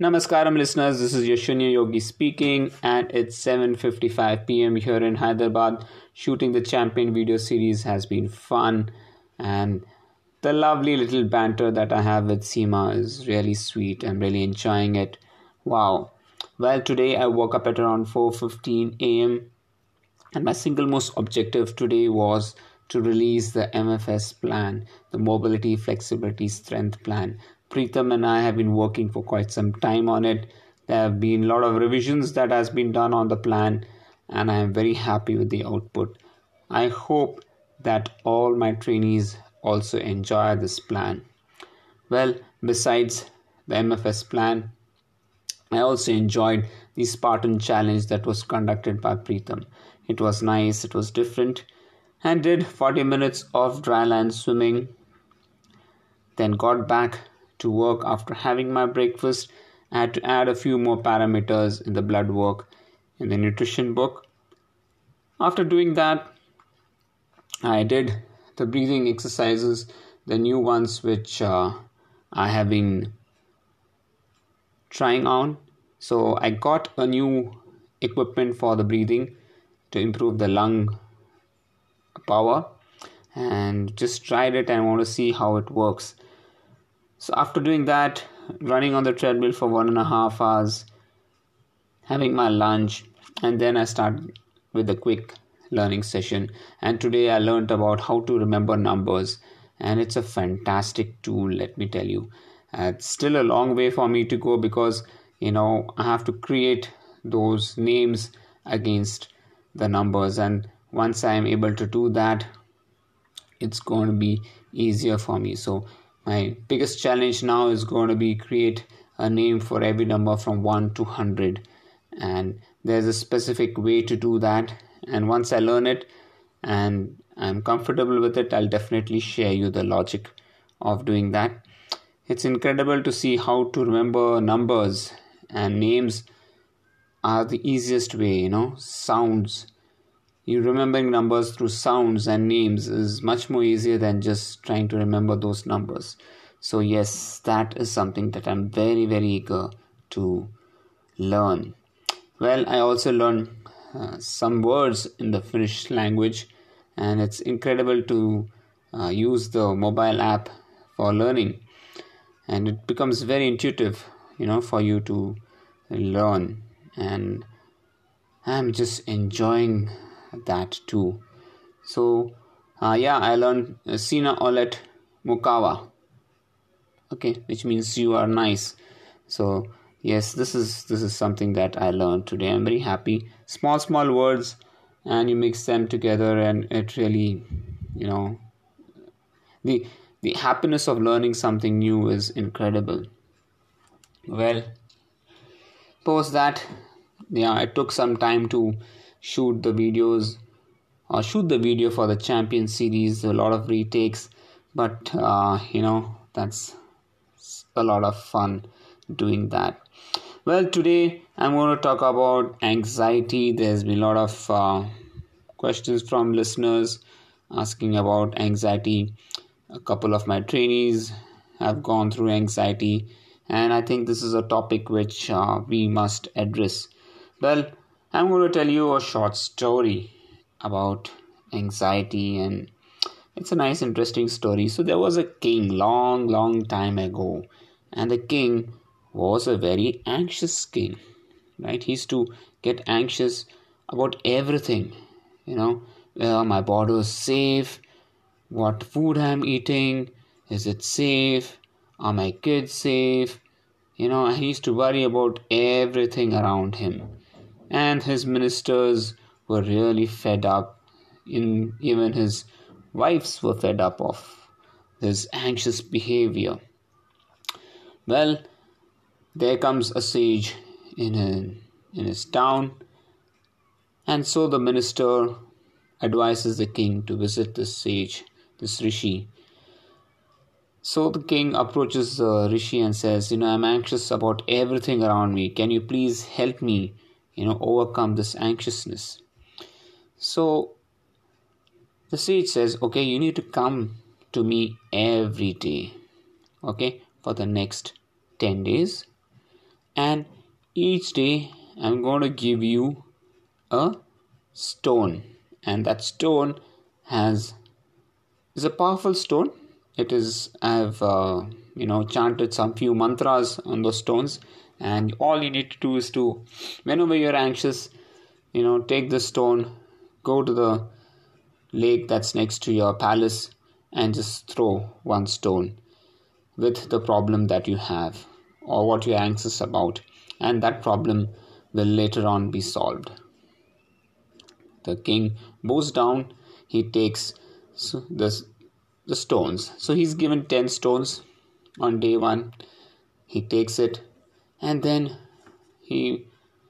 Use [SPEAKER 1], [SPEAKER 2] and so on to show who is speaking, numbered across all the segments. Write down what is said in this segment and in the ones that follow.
[SPEAKER 1] Namaskaram listeners, this is Yashunya Yogi speaking and it's 7:55 p.m. here in Hyderabad. Shooting the champion video series has been fun and the lovely little banter that I have with Seema is really sweet. I'm really enjoying it. Wow. Well, today I woke up at around 4:15 a.m. and my single most objective today was to release the MFS plan, the Mobility Flexibility Strength Plan. Preetham and I have been working for quite some time on it. There have been a lot of revisions that has been done on the plan and I am very happy with the output. I hope that all my trainees also enjoy this plan. Well, besides the MFS plan, I also enjoyed the Spartan challenge that was conducted by Preetham. It was nice, it was different, and did 40 minutes of dry land swimming. Then got back to work after having my breakfast. I had to add a few more parameters in the blood work in the nutrition book. After doing that, I did the breathing exercises, the new ones which uh, I have been trying on. So I got a new equipment for the breathing to improve the lung power and just tried it and want to see how it works. So after doing that, running on the treadmill for one and a half hours, having my lunch, and then I start with a quick learning session. And today I learned about how to remember numbers, and it's a fantastic tool, let me tell you. Uh, it's still a long way for me to go because you know I have to create those names against the numbers, and once I am able to do that, it's going to be easier for me. So my biggest challenge now is going to be create a name for every number from 1 to 100 and there's a specific way to do that. And once i learn it and i'm comfortable with it i'll definitely share you the logic of doing that. It's incredible to see how to remember numbers and names are the easiest way you know sounds you remembering numbers through sounds and names is much more easier than just trying to remember those numbers. So yes that is something that i'm very very eager to learn. Well i also learned uh, some words in the finnish language and it's incredible to uh, use the mobile app for learning. And it becomes very intuitive you know for you to learn. And i'm just enjoying that too. So, uh, yeah, I learned uh, Sina Olet Mukawa. Okay, which means you are nice. So, yes, this is this is something that I learned today. I'm very happy. Small small words, and you mix them together, and it really, you know, the the happiness of learning something new is incredible. Well, post that, yeah, it took some time to shoot the videos or shoot the video for the champion series a lot of retakes but uh, you know that's a lot of fun doing that. Well today i'm going to talk about anxiety. There's been a lot of uh, questions from listeners asking about anxiety. A couple of my trainees have gone through anxiety and i think this is a topic which uh, we must address. Well I'm going to tell you a short story about anxiety and it's a nice interesting story. So there was a king long long time ago and the king was a very anxious king right? He used to get anxious about everything you know whether my body is safe. What food i'm eating? Is it safe? Are my kids safe? You know he used to worry about everything around him and his ministers were really fed up. In, even his wives were fed up of his anxious behavior. Well, there comes a sage in, a, in his town, and so the minister advises the king to visit this sage, this rishi. So the king approaches the rishi and says, You know, I'm anxious about everything around me. Can you please help me you know overcome this anxiousness. So the sage says okay you need to come to me every day okay for the next 10 days. And each day I'm going to give you a stone, and that stone has is a powerful stone. It is I've uh, you know chanted some few mantras on those stones, and all you need to do is to whenever you're anxious, you know, take the stone, go to the lake that's next to your palace, and just throw one stone with the problem that you have or what you're anxious about, and that problem will later on be solved. The king bows down, he takes the, the stones. So he's given 10 stones on day one. He takes it, and then he,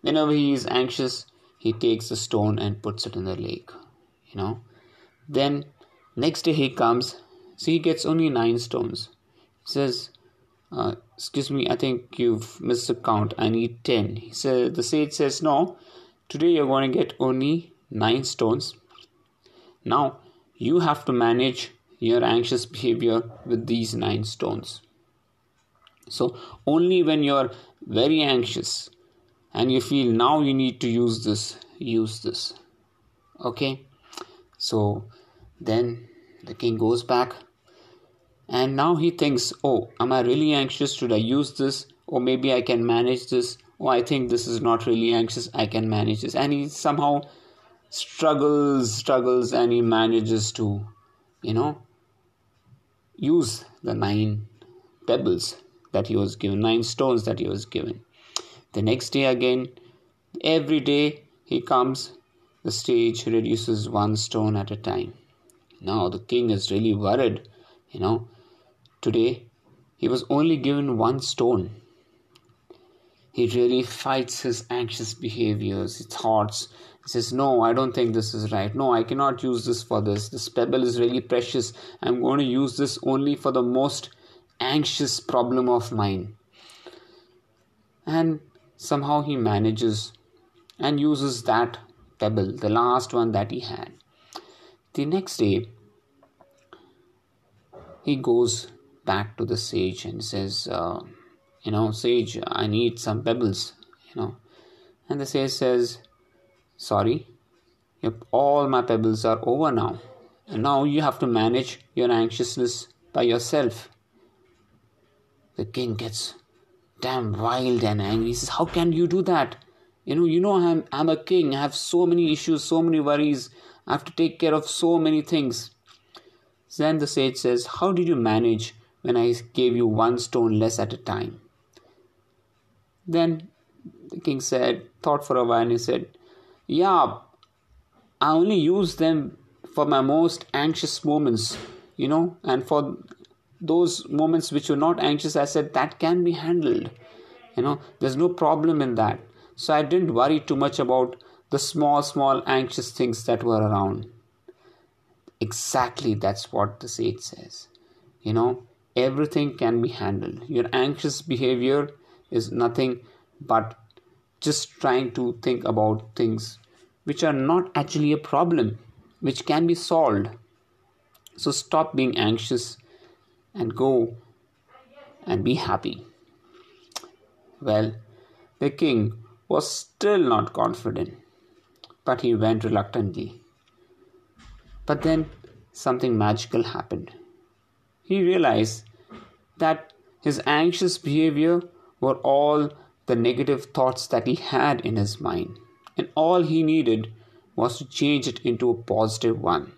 [SPEAKER 1] whenever he is anxious, he takes a stone and puts it in the lake. You know, then next day he comes, so he gets only nine stones. He says, uh, excuse me, I think you've missed the count. I need 10. He said, the sage says, no, today you're going to get only 9 stones. Now, you have to manage your anxious behavior with these 9 stones. So, only when you're very anxious and you feel now you need to use this, use this. Okay? So, then the king goes back and now he thinks oh am i really anxious? Should i use this? Or maybe i can manage this? Oh i think this is not really anxious. I can manage this. And he somehow struggles struggles and he manages to you know use the nine pebbles that he was given nine stones that he was given the next day again every day he comes the stage reduces one stone at a time now the king is really worried you know Today, he was only given one stone. He really fights his anxious behaviors, his thoughts. He says, No, I don't think this is right. No, I cannot use this for this. This pebble is really precious. I'm going to use this only for the most anxious problem of mine. And somehow he manages and uses that pebble, the last one that he had. The next day, he goes back to the sage and says, uh, You know, sage, I need some pebbles, you know. And the sage says, Sorry, all my pebbles are over now. And now you have to manage your anxiousness by yourself. The king gets damn wild and angry. He says, How can you do that? You know, you know I'm I'm a king. I have so many issues, so many worries. I have to take care of so many things. Then the sage says, How did you manage when I gave you one stone less at a time. Then the king said, thought for a while, and he said, Yeah, I only use them for my most anxious moments, you know, and for those moments which were not anxious, I said that can be handled. You know, there's no problem in that. So I didn't worry too much about the small, small anxious things that were around. Exactly that's what the sage says. You know, everything can be handled. Your anxious behavior is nothing but just trying to think about things which are not actually a problem, which can be solved. So stop being anxious and go and be happy. Well, the king was still not confident, but he went reluctantly. But then something magical happened he realized that his anxious behavior were all the negative thoughts that he had in his mind, and all he needed was to change it into a positive one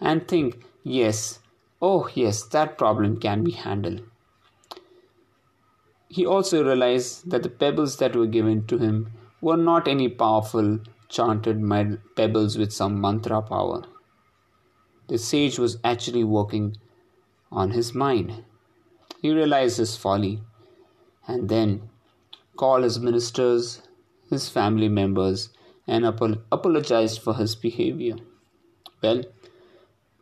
[SPEAKER 1] and think, yes, oh, yes, that problem can be handled. He also realized that the pebbles that were given to him were not any powerful, chanted pebbles with some mantra power. The sage was actually working on his mind. He realized his folly and then called his ministers, his family members, and apologized for his behavior. Well,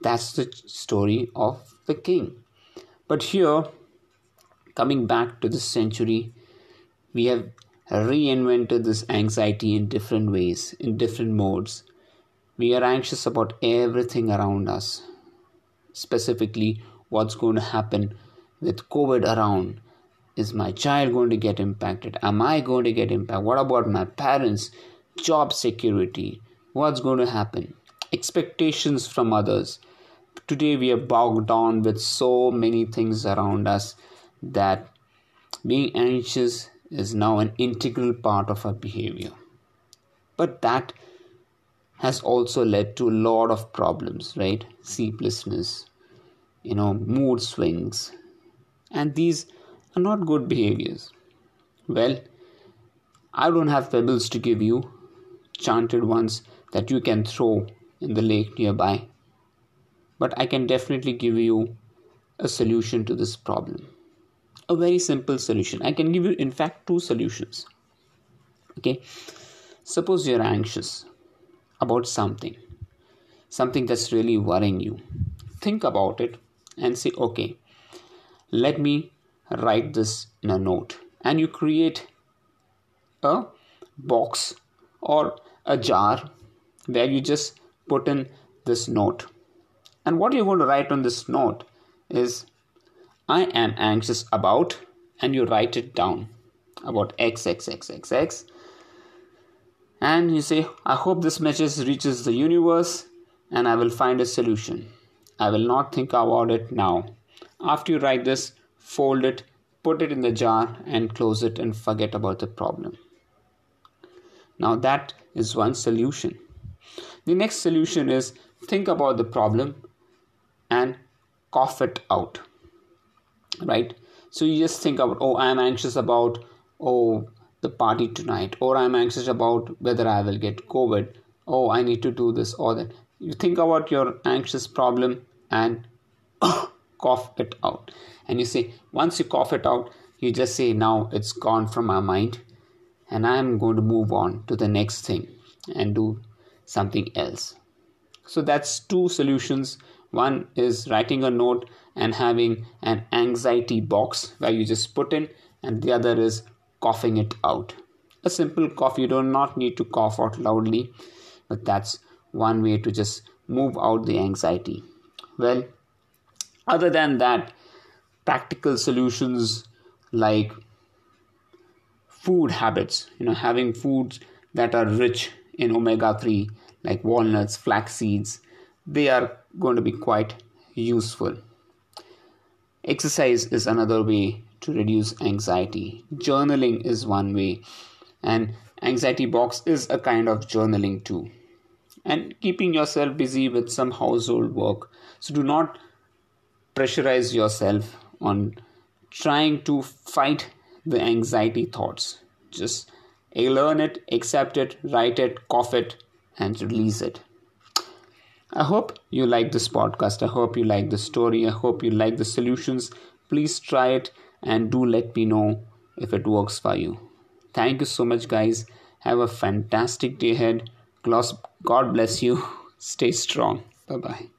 [SPEAKER 1] that's the story of the king. But here, coming back to this century, we have reinvented this anxiety in different ways, in different modes. We are anxious about everything around us, specifically what's going to happen with COVID around, is my child going to get impacted? Am i going to get impacted? What about my parents job security? What's going to happen? Expectations from others today we are bogged down with so many things around us that being anxious is now an integral part of our behavior. But that has also led to a lot of problems right? Sleeplessness you know mood swings. And these are not good behaviors. Well i don't have pebbles to give you. Chanted ones that you can throw in the lake nearby but I can definitely give you a solution to this problem. A very simple solution. I can give you, in fact, two solutions. Okay, suppose you're anxious about something, something that's really worrying you. Think about it and say, okay, let me write this in a note. And you create a box or a jar where you just put in this note and what you're going to write on this note is I am anxious about, and you write it down about x, x, x, x, x. And you say, I hope this message reaches the universe and I will find a solution. I will not think about it now. After you write this, fold it, put it in the jar, and close it and forget about the problem. Now, that is one solution. The next solution is think about the problem and cough it out right? So you just think about oh i'm anxious about oh the party tonight or i'm anxious about whether i will get covid oh i need to do this or that. You think about your anxious problem and cough it out. And you say once you cough it out you just say now it's gone from my mind and i'm going to move on to the next thing and do something else so that's two solutions one is writing a note and having an anxiety box where you just put in, and the other is coughing it out. A simple cough, you do not need to cough out loudly, but that's one way to just move out the anxiety. Well, other than that, practical solutions like food habits, you know, having foods that are rich in omega 3, like walnuts, flax seeds, they are going to be quite useful. Exercise is another way to reduce anxiety. Journaling is one way, and anxiety box is a kind of journaling too. And keeping yourself busy with some household work. So do not pressurize yourself on trying to fight the anxiety thoughts. Just learn it, accept it, write it, cough it, and release it. I hope you like this podcast. I hope you like the story. I hope you like the solutions. Please try it and do let me know if it works for you. Thank you so much, guys. Have a fantastic day ahead. God bless you. Stay strong. Bye bye.